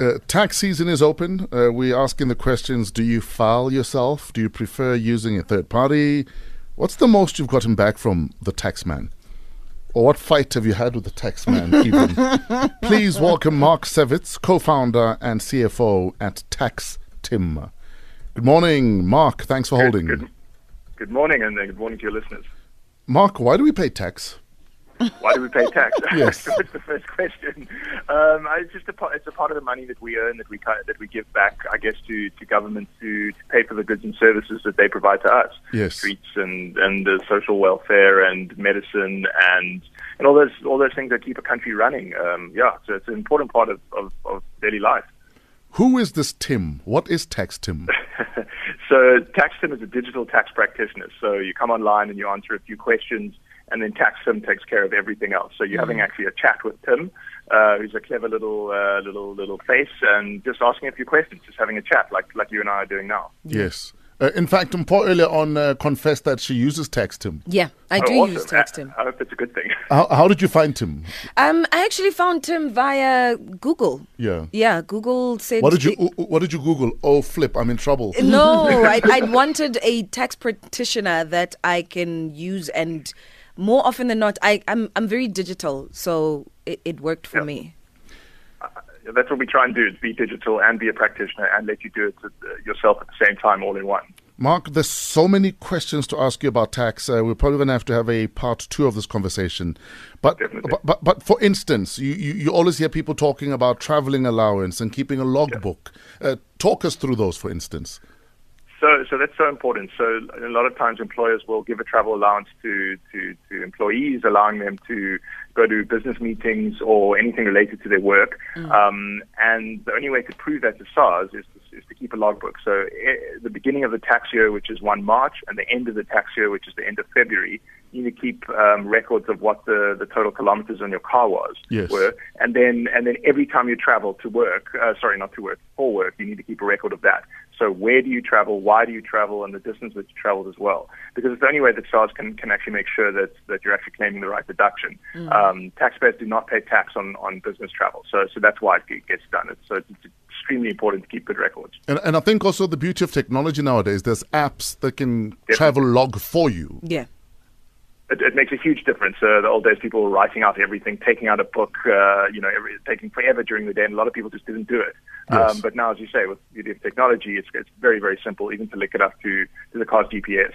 Uh, tax season is open. Uh, we're asking the questions Do you file yourself? Do you prefer using a third party? What's the most you've gotten back from the tax man? Or what fight have you had with the tax man, even? Please welcome Mark Sevitz, co founder and CFO at Tax Tim. Good morning, Mark. Thanks for holding. Good, good morning, and uh, good morning to your listeners. Mark, why do we pay tax? Why do we pay tax? Yes. That's the first question. Um, it's just a part, it's a part of the money that we earn that we cut- that we give back, I guess, to, to government to, to pay for the goods and services that they provide to us. Yes. Streets and and uh, social welfare and medicine and and all those all those things that keep a country running. Um, yeah, so it's an important part of, of, of daily life. Who is this Tim? What is Tax Tim? so TaxTim is a digital tax practitioner. So you come online and you answer a few questions, and then TaxTim takes care of everything else. So you're having actually a chat with Tim, uh, who's a clever little uh, little little face, and just asking a few questions, just having a chat like like you and I are doing now. yes. Uh, in fact, Mpo earlier on uh, confessed that she uses Tax Tim. Yeah, I Oh, do awesome. use Tax Tim. I, I hope it's a good thing. How, how did you find Tim? Um, I actually found Tim via Google. Yeah. Yeah, Google said. What did you What did you Google? Oh, flip! I'm in trouble. No, I, I wanted a tax practitioner that I can use, and more often than not, I, I'm I'm very digital, so it, it worked for Yeah. me. That's what we try and do: is be digital and be a practitioner, and let you do it uh, yourself at the same time, all in one. Mark, there's so many questions to ask you about tax. Uh, we're probably going to have to have a part two of this conversation. But but, but, but for instance, you, you, you always hear people talking about traveling allowance and keeping a logbook. Uh, talk us through those, for instance. So, so that's so important. So, a lot of times employers will give a travel allowance to, to, to employees, allowing them to go to business meetings or anything related to their work. Um, and the only way to prove that to SARS is to, is to keep a logbook. So, eh, the beginning of the tax year, which is 1 March, and the end of the tax year, which is the end of February, you need to keep um, records of what the, the total kilometers on your car was Yes. were, and then and then every time you travel to work, uh, sorry, not to work, for work, you need to keep a record of that. So where do you travel? Why do you travel? And the distance that you traveled as well, because it's the only way that SARS can, can actually make sure that, that you're actually claiming the right deduction. Um, taxpayers do not pay tax on, on business travel, so so that's why it gets done. It's, so it's, it's extremely important to keep good records. And, and I think also the beauty of technology nowadays, there's apps that can travel log for you. Yeah. it, it makes a huge difference. Uh, the old days, people were writing out everything, taking out a book, uh, you know, every, taking forever during the day, and a lot of people just didn't do it. Yes. Um, but now, as you say, with the beauty of technology, it's, it's very, very simple, even to link it up to, to the car's GPS.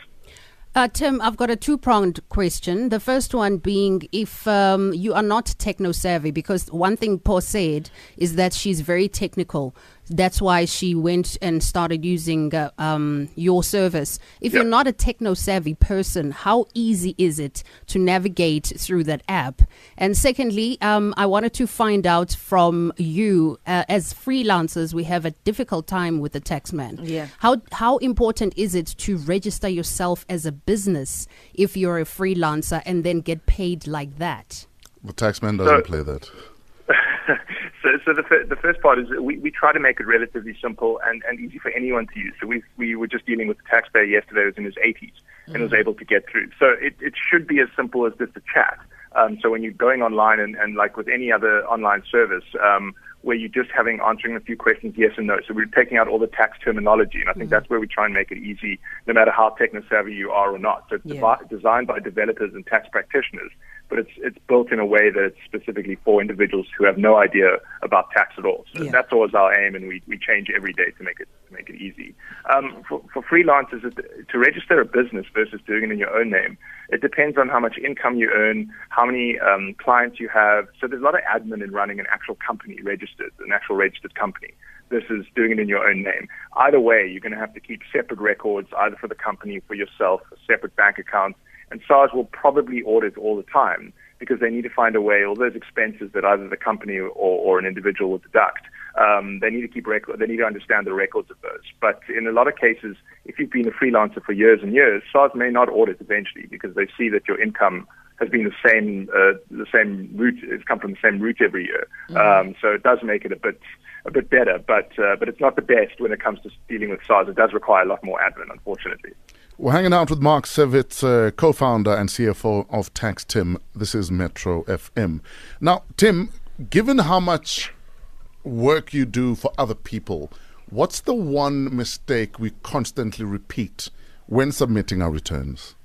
Uh, Tim, I've got a two pronged question. The first one being if um, you are not techno savvy, because one thing Mpo said is that she's very technical. That's why she went and started using uh, um, your service. If you're not a techno savvy person, how easy is it to navigate through that app? And secondly, um, I wanted to find out from you, uh, as freelancers, we have a difficult time with the tax man. Yeah. How how important is it to register yourself as a business if you're a freelancer and then get paid like that? The taxman doesn't So- play that. so, so the, fir- the first part is we, we try to make it relatively simple and, and easy for anyone to use. So we we were just dealing with a taxpayer yesterday who was in his 80s and was able to get through. So it, it should be as simple as just a chat. Um, so when you're going online and, and like with any other online service, um, where you're just having answering a few questions, yes and no. So we're taking out all the tax terminology, and I think mm. that's where we try and make it easy, no matter how techno savvy you are or not. So it's Yeah. devi- designed by developers and tax practitioners, but it's it's built in a way that it's specifically for individuals who have no idea about tax at all. So Yeah. that's always our aim, and we, we change every day to make it to make it easy. Um, for, for freelancers, to register a business versus doing it in your own name, it depends on how much income you earn, how many um, clients you have. So there's a lot of admin in running an actual company registered, an actual registered company versus doing it in your own name. Either way, you're going to have to keep separate records, either for the company, for yourself, a separate bank account, and SARS will probably audit all the time because they need to find a way, all those expenses that either the company or, or an individual will deduct, um, they need to keep record, they need to understand the records of those. But in a lot of cases, if you've been a freelancer for years and years, SARS may not audit eventually because they see that your income has been the same, uh, the same route, it's come from the same route every year. Um, so it does make it a bit, a bit better, but, uh, but it's not the best when it comes to dealing with SARS. It does require a lot more admin, unfortunately. We're hanging out with Mark Sevitz, uh, co founder and CFO of Tax Tim. This is Metro FM. Now, Tim, given how much work you do for other people, what's the one mistake we constantly repeat when submitting our returns?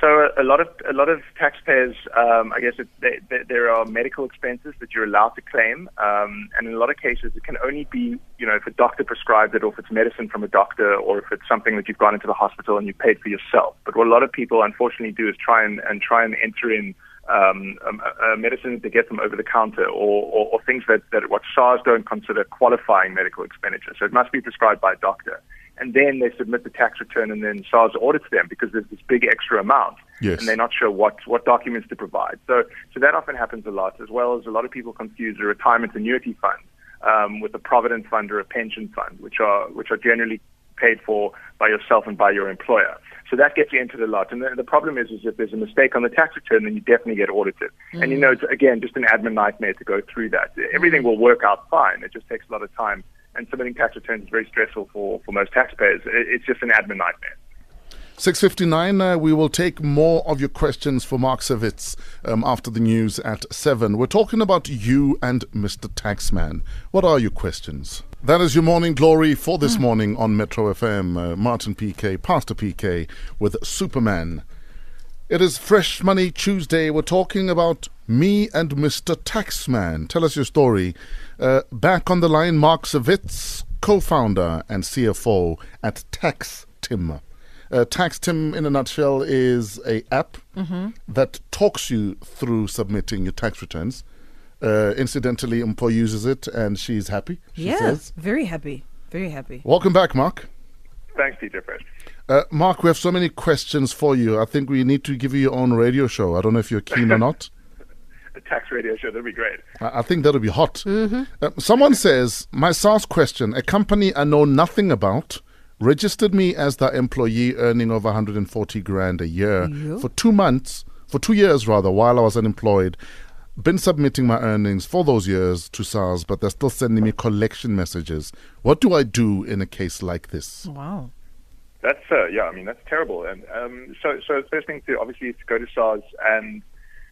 So a lot of a lot of taxpayers, um, I guess, it, they, they, there are medical expenses that you're allowed to claim, um, and in a lot of cases, it can only be, you know, if a doctor prescribed it, or if it's medicine from a doctor, or if it's something that you've gone into the hospital and you paid for yourself. But what a lot of people, unfortunately, do is try and, and try and enter in um, um, uh, medicine to get them over the counter, or, or, or things that, that what SARS don't consider qualifying medical expenditure. So it must be prescribed by a doctor and then they submit the tax return, and then SARS audits them because there's this big extra amount, Yes. and they're not sure what what documents to provide. So so that often happens a lot, as well as a lot of people confuse a retirement annuity fund um, with a provident fund or a pension fund, which are which are generally paid for by yourself and by your employer. So that gets you entered a lot. And the, the problem is, is if there's a mistake on the tax return, then you definitely get audited. And you mm. know, it's again just an admin nightmare to go through that. Everything will work out fine. It just takes a lot of time. And submitting tax returns is very stressful for, for most taxpayers. It, it's just an admin nightmare. 659, uh, we will take more of your questions for Mark Sevitz um, after the news at 7. We're talking about you and Mr. Taxman. What are your questions? That is your morning glory for this morning on Metro FM. Uh, Martin PK, Pastor PK with Superman. It is Fresh Money Tuesday. We're talking about me and Mr. Taxman. Tell us your story. Uh, back on the line, Mark Sevitz, co founder and CFO at Tax TaxTim. Uh, TaxTim, in a nutshell, is a app that talks you through submitting your tax returns. Uh, incidentally, Mpo uses it and she's happy. She yeah, says. very happy. Very happy. Welcome back, Mark. Thanks, DJ Fresh. Uh, Mark, we have so many questions for you. I think we need to give you your own radio show. I don't know if you're keen or not. A tax radio show, that'd be great. I I think that'll be hot. Uh, someone says, My SARS question a company I know nothing about registered me as their employee earning over 140 grand a year Yeah. for two months, for two years rather, while I was unemployed. Been submitting my earnings for those years to SARS, but they're still sending me collection messages. What do I do in a case like this? Wow. That's uh, yeah, I mean that's terrible. And um, so so first thing to obviously is to go to SARS and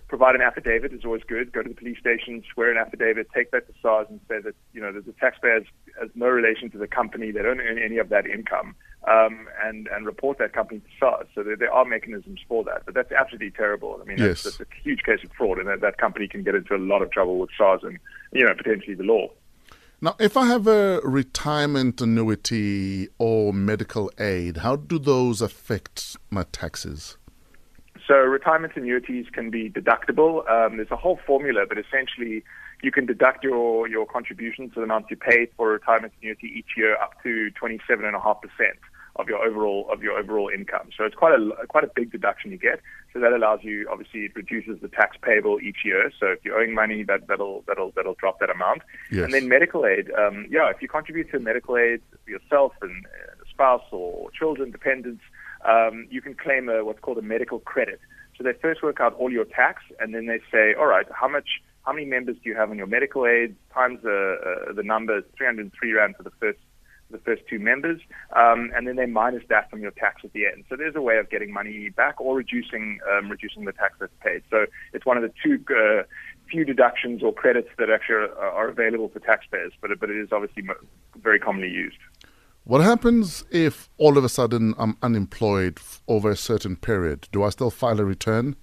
provide an affidavit is always good. Go to the police station, swear an affidavit, take that to SARS and say that you know that the taxpayer has, has no relation to the company. They don't earn any of that income, um, and and report that company to SARS. So there, there are mechanisms for that, but that's absolutely terrible. I mean, Yes. that's, that's a huge case of fraud, and that, that company can get into a lot of trouble with SARS and you know potentially the law. Now, if I have a retirement annuity or medical aid, how do those affect my taxes? So retirement annuities can be deductible. Um, there's a whole formula, but essentially you can deduct your, your contributions to the amount you pay for a retirement annuity each year up to 27.5% of your overall of your overall income. So it's quite a quite a big deduction you get. So that allows you obviously it reduces the tax payable each year. So if you're owing money, that that'll that'll that'll drop that amount. Yes. And then medical aid, um, yeah, if you contribute to medical aid yourself and uh, spouse or children, dependents, um, you can claim a, what's called a medical credit. So they first work out all your tax, and then they say, all right, how much, how many members do you have on your medical aid times the uh, the number, 303 rand for the first the first two members, um, and then they minus that from your tax at the end. So there's a way of getting money back or reducing um, reducing the tax that's paid. So it's one of the two uh, few deductions or credits that actually are, are available for taxpayers, but but it is obviously very commonly used. What happens if all of a sudden I'm unemployed f- over a certain period? Do I still file a return?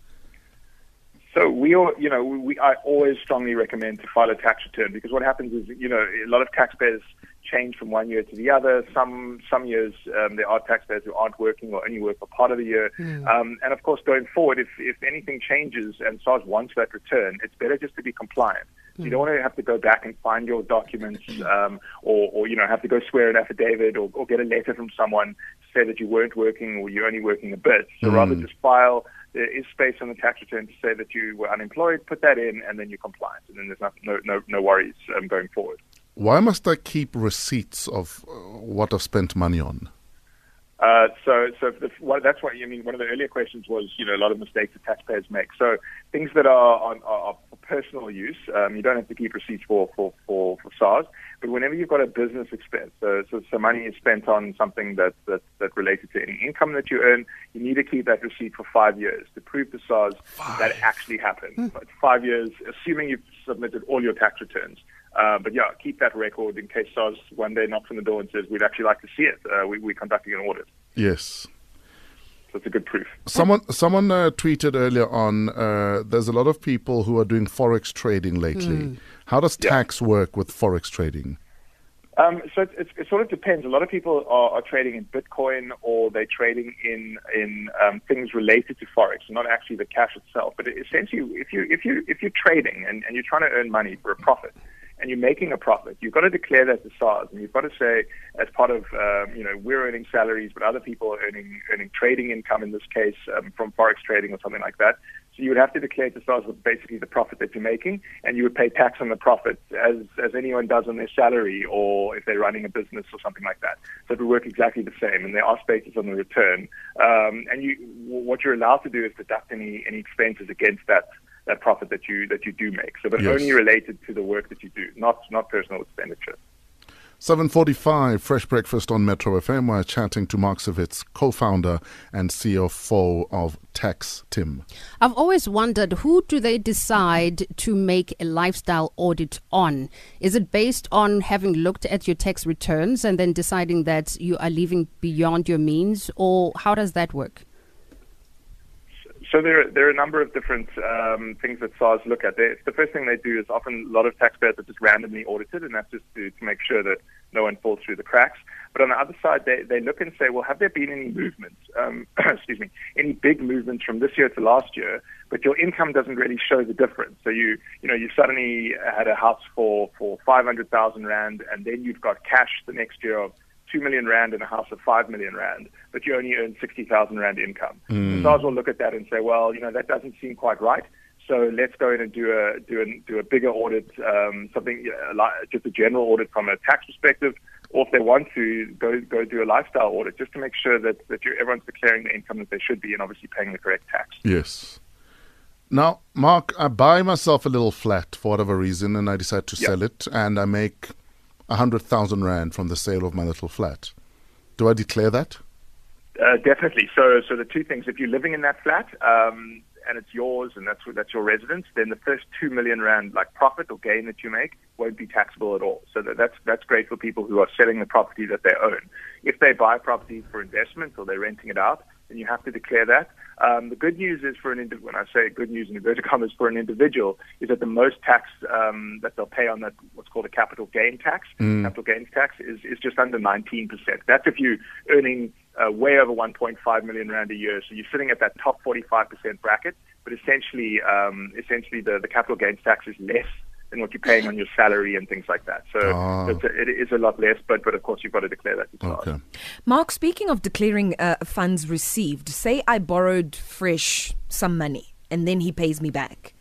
So we all, you know, we, we I always strongly recommend to file a tax return because what happens is, you know, a lot of taxpayers change from one year to the other. Some some years um, there are taxpayers who aren't working or only work for part of the year. Um, and of course, going forward, if if anything changes and SARS wants that return, it's better just to be compliant. You don't want to have to go back and find your documents, um, or, or you know have to go swear an affidavit, or, or get a letter from someone to say that you weren't working or you're only working a bit. So rather just file. There is space on the tax return to say that you were unemployed. Put that in, and then you're compliant, and then there's no no no, no worries um, going forward. Why must I keep receipts of uh, what I've spent money on? Uh, so, so the, well, that's what I mean. One of the earlier questions was, you know, a lot of mistakes that taxpayers make. So, things that are on are, for personal use, um, you don't have to keep receipts for, for, for, for SARS. But whenever you've got a business expense, so, so, so money is spent on something that, that that related to any income that you earn, you need to keep that receipt for five years to prove to SARS that it actually happened. But five years, assuming you've submitted all your tax returns. Uh, but yeah, keep that record in case SARS one day knocks on the door and says, we'd actually like to see it. Uh, we, we're conducting an audit. Yes. So it's a good proof. Someone someone uh, tweeted earlier on. Uh, there's a lot of people who are doing forex trading lately. How does Yeah. tax work with forex trading? Um, so it, it, it sort of depends. A lot of people are, are trading in Bitcoin or they're trading in in um, things related to forex, not actually the cash itself. But essentially, if you if you if you're trading and, and you're trying to earn money for a profit, and you're making a profit, you've got to declare that to SARS, and you've got to say, as part of um, you know we're earning salaries, but other people are earning earning trading income in this case um, from forex trading or something like that. So you would have to declare to SARS basically the profit that you're making, and you would pay tax on the profit as as anyone does on their salary, or if they're running a business or something like that. So it would work exactly the same, and there are spaces on the return. Um, and you, what you're allowed to do is deduct any any expenses against that that profit that you that you do make. So, but Yes. only related to the work that you do, not not personal expenditure. 745 Fresh Breakfast on Metro FM. We're chatting to Mark Sevitz, co-founder and CFO of Tax Tim. I've always wondered who do they decide to make a lifestyle audit on? Is it based on having looked at your tax returns and then deciding that you are living beyond your means, or how does that work? So there, there are a number of different um, things that SARS look at. They, the first thing they do is often a lot of taxpayers are just randomly audited, and that's just to, to make sure that no one falls through the cracks. But on the other side, they, they look and say, well, have there been any movements, um, excuse me, any big movements from this year to last year, but your income doesn't really show the difference. So you, you know, you suddenly had a house for, for 500,000 Rand, and then you've got cash the next year of 2 million Rand in a house of 5 million Rand, but you only earn 60,000 Rand income. So SARS will look at that and say, well, you know, that doesn't seem quite right. So let's go in and do a do a do a bigger audit, um, something like just a general audit from a tax perspective, or if they want to go go do a lifestyle audit, just to make sure that that you everyone's declaring the income that they should be and obviously paying the correct tax. Yes. Now, Mark, I buy myself a little flat for whatever reason, and I decide to Yeah. sell it, and I make a hundred thousand rand from the sale of my little flat. Do I declare that? Uh, definitely. So, so the two things: if you're living in that flat um, and it's yours, and that's that's your residence, then the first two million rand, like profit or gain that you make, won't be taxable at all. So that, that's that's great for people who are selling the property that they own. If they buy property for investment or they're renting it out, then you have to declare that. Um, the good news is for an indi- when I say good news in inverted commas for an individual is that the most tax um, that they'll pay on that what's called a capital gain tax, capital gains tax, is is just under 19 percent. That's if you're earning uh, way over 1.5 million rand a year. So you're sitting at that top 45 percent bracket. But essentially, um, essentially the, the capital gains tax is less than what you're paying on your salary and things like that. So Ah. it's a, it is a lot less. But but of course you've got to declare that. to SARS. Okay. Mark, speaking of declaring uh, funds received, say I borrowed Fresh some money and then he pays me back.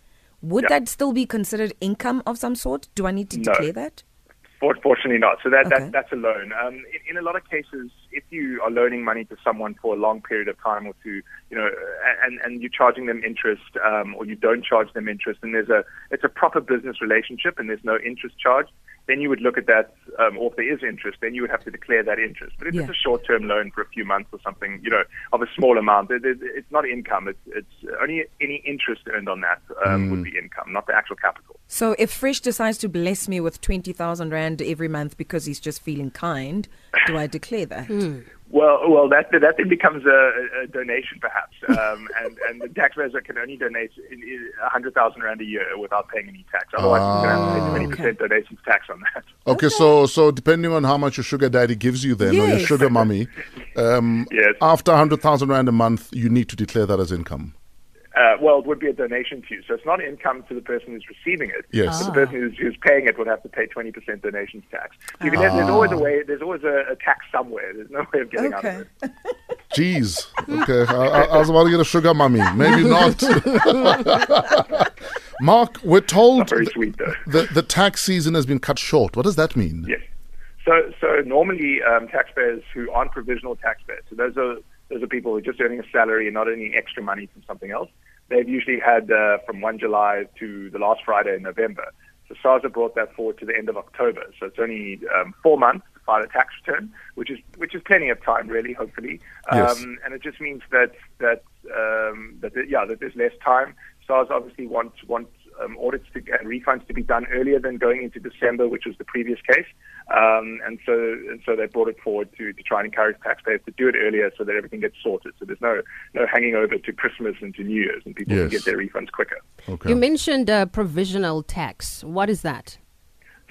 Would Yeah. that still be considered income of some sort? Do I need to No. declare that? For- Fortunately not. So that, Okay. that that's a loan. Um, in, in a lot of cases, if you are loaning money to someone for a long period of time or to, you know, and, and you're charging them interest, um, or you don't charge them interest, and there's a it's a proper business relationship and there's no interest charge, then you would look at that, um, or if there is interest, then you would have to declare that interest. But if Yeah. it's a short-term loan for a few months or something, you know, of a small amount, it, it, it's not income. It's, it's only any interest earned on that um, would be income, not the actual capital. So if Fresh decides to bless me with 20,000 Rand every month because he's just feeling kind, do I declare that? Well, well, that that then becomes a, a donation, perhaps, um, and and the taxpayers can only donate a hundred thousand rand a year without paying any tax. Otherwise, you're going to have pay twenty percent donations tax on that. Okay, so so depending on how much your sugar daddy gives you, then or your sugar mummy, um, Yes. after a hundred thousand rand a month, you need to declare that as income. Uh, well, it would be a donation to you, so it's not income to the person who's receiving it. Yes. but the person who's, who's paying it would have to pay twenty percent donations tax. You can, There's always a way. There's always a, a tax somewhere. There's no way of getting out of it. Jeez. Okay, I, I, I was about to get a sugar mummy. Maybe not. Mark, we're told Not very th- sweet though. the the tax season has been cut short. What does that mean? Yes. So, so normally um, taxpayers who aren't provisional taxpayers, so those are those are people who are just earning a salary and not earning extra money from something else. They've usually had uh, from 1 July to the last Friday in November. So SARS have brought that forward to the end of October. So it's only um, four months to file a tax return, which is which is plenty of time, really. Hopefully, Yes. um, and it just means that that um, that yeah that there's less time. SARS obviously want want um, audits to, and refunds to be done earlier than going into December, which was the previous case. Um, and so and so they brought it forward to, to try and encourage taxpayers to do it earlier so that everything gets sorted. So there's no no hanging over to Christmas and to New Year's, and people Yes. can get their refunds quicker. Okay. You mentioned uh, provisional tax. What is that?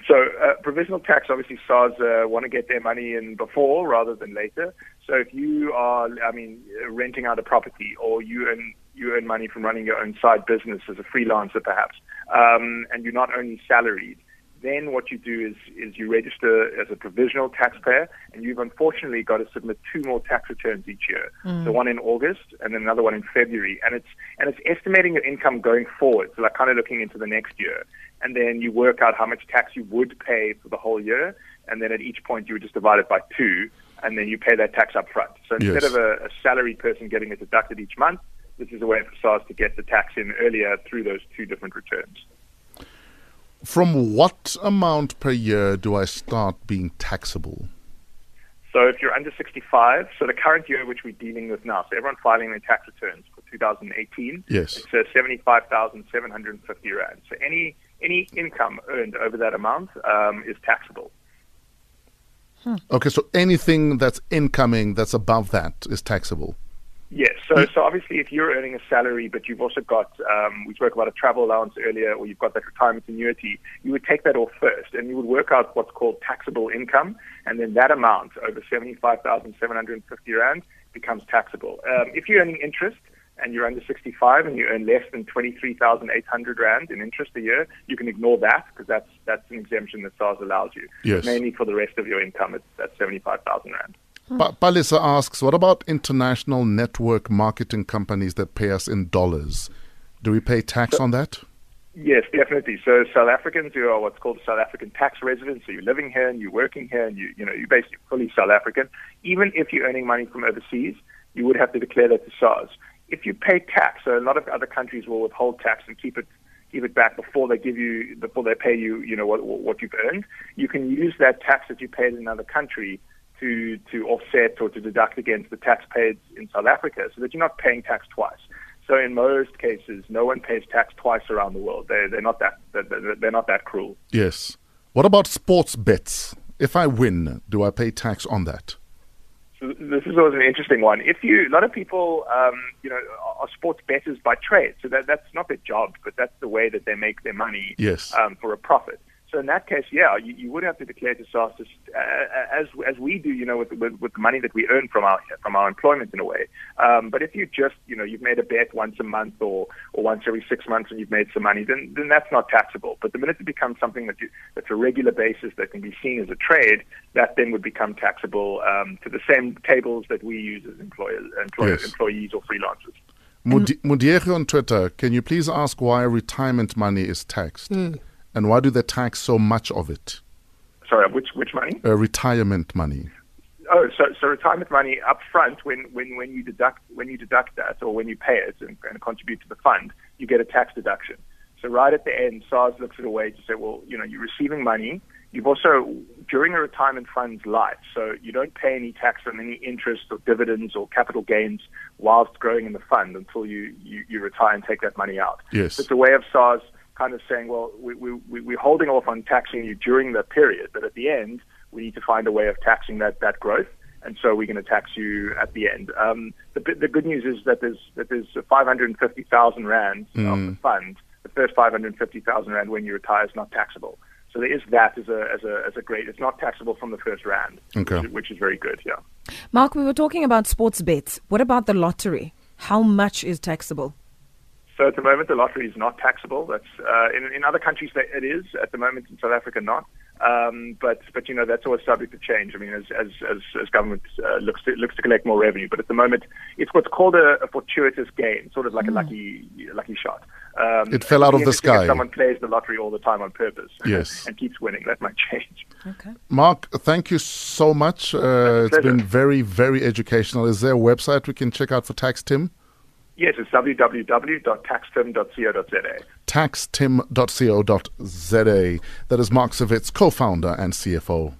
So uh, provisional tax, obviously, SARS uh, want to get their money in before rather than later. So if you are, I mean, renting out a property or you earn you earn money from running your own side business as a freelancer, perhaps, um, and you're not only salaried, then what you do is is you register as a provisional taxpayer, and you've unfortunately got to submit two more tax returns each year. So one in August and then another one in February, and it's and it's estimating your income going forward. So like kind of looking into the next year, and then you work out how much tax you would pay for the whole year, and then at each point you would just divide it by two, and then you pay that tax up front. So instead Yes. of a, a salary person getting it deducted each month, this is a way for SARS to get the tax in earlier through those two different returns. From what amount per year do I start being taxable? So if you're under 65, so the current year which we're dealing with now, so everyone filing their tax returns for 2018, Yes. it's uh, 75,750 rand. So any any income earned over that amount um, is taxable. Okay, so anything that's incoming that's above that is taxable. Yes. So, so obviously, if you're earning a salary, but you've also got, um, we spoke about a travel allowance earlier, or you've got that retirement annuity, you would take that off first, and you would work out what's called taxable income, and then that amount over seventy-five thousand seven hundred and fifty rand becomes taxable. Um, if you're earning interest and you're under 65 and you earn less than 23,800 rand in interest a year, you can ignore that because that's that's an exemption that SARS allows you. Yes. Mainly for the rest of your income, it's that's 75,000 rand. Hmm. Pa- Palisa asks, what about international network marketing companies that pay us in dollars? Do we pay tax on that? Yes, definitely. So South Africans who are what's called a South African tax residents, so you're living here and you're working here and you you know you're basically fully South African. Even if you're earning money from overseas, you would have to declare that to SARS. If you pay tax, so a lot of other countries will withhold tax and keep it keep it back before they give you before they pay you you know what what you've earned. You can use that tax that you paid in another country to to offset or to deduct against the tax paid in South Africa, so that you're not paying tax twice. So in most cases, no one pays tax twice around the world. They're they're not that they're, they're not that cruel. Yes. What about sports bets? If I win, do I pay tax on that? This is always an interesting one. If you, a lot of people, um, you know, are sports bettors by trade. So that that's not their job, but that's the way that they make their money Yes. um, for a profit. So in that case, yeah, you, you would have to declare to SARS uh, as as we do, you know, with, with with the money that we earn from our from our employment in a way. Um, but if you just, you know, you've made a bet once a month or or once every six months and you've made some money, then then that's not taxable. But the minute it becomes something that you that's a regular basis that can be seen as a trade, that then would become taxable um, to the same tables that we use as employers, employers Yes. employees or freelancers. Mudi- Mudiego on Twitter, can you please ask why retirement money is taxed? And why do they tax so much of it? Sorry, which which money? Uh, retirement money. Oh, so so retirement money up front when, when, when you deduct when you deduct that or when you pay it and, and contribute to the fund, you get a tax deduction. So right at the end, SARS looks at a way to say, well, you know, you're receiving money. You've also during a retirement fund's life, so you don't pay any tax on any interest or dividends or capital gains whilst growing in the fund until you, you, you retire and take that money out. Yes. It's a way of SARS kind of saying, well, we, we, we- we're holding off on taxing you during the period, but at the end, we need to find a way of taxing that, that growth. And so we're going to tax you at the end. Um, the, the good news is that there's that there's 550,000 rand of the fund. The first 550,000 rand when you retire is not taxable. So there is that as a as a as a great. It's not taxable from the first rand, Okay. which, which is very good. Yeah. Mark, we were talking about sports bets. What about the lottery? How much is taxable? So at the moment, the lottery is not taxable. That's uh, in, in other countries that it is. At the moment, in South Africa, not. Um, but but you know that's always subject to change. I mean, as as as, as government uh, looks to looks to collect more revenue, but at the moment, it's what's called a, a fortuitous gain, sort of like a lucky lucky shot. Um, It fell out of the sky. Someone plays the lottery all the time on purpose. Yes. and keeps winning. That might change. Okay. Mark, thank you so much. Uh, it's pleasure. been very, very educational. Is there a website we can check out for Tax Tim? Yes, it's www.taxtim.co.za. taxtim.co.za. That is Mark Sevitz, co founder and CFO.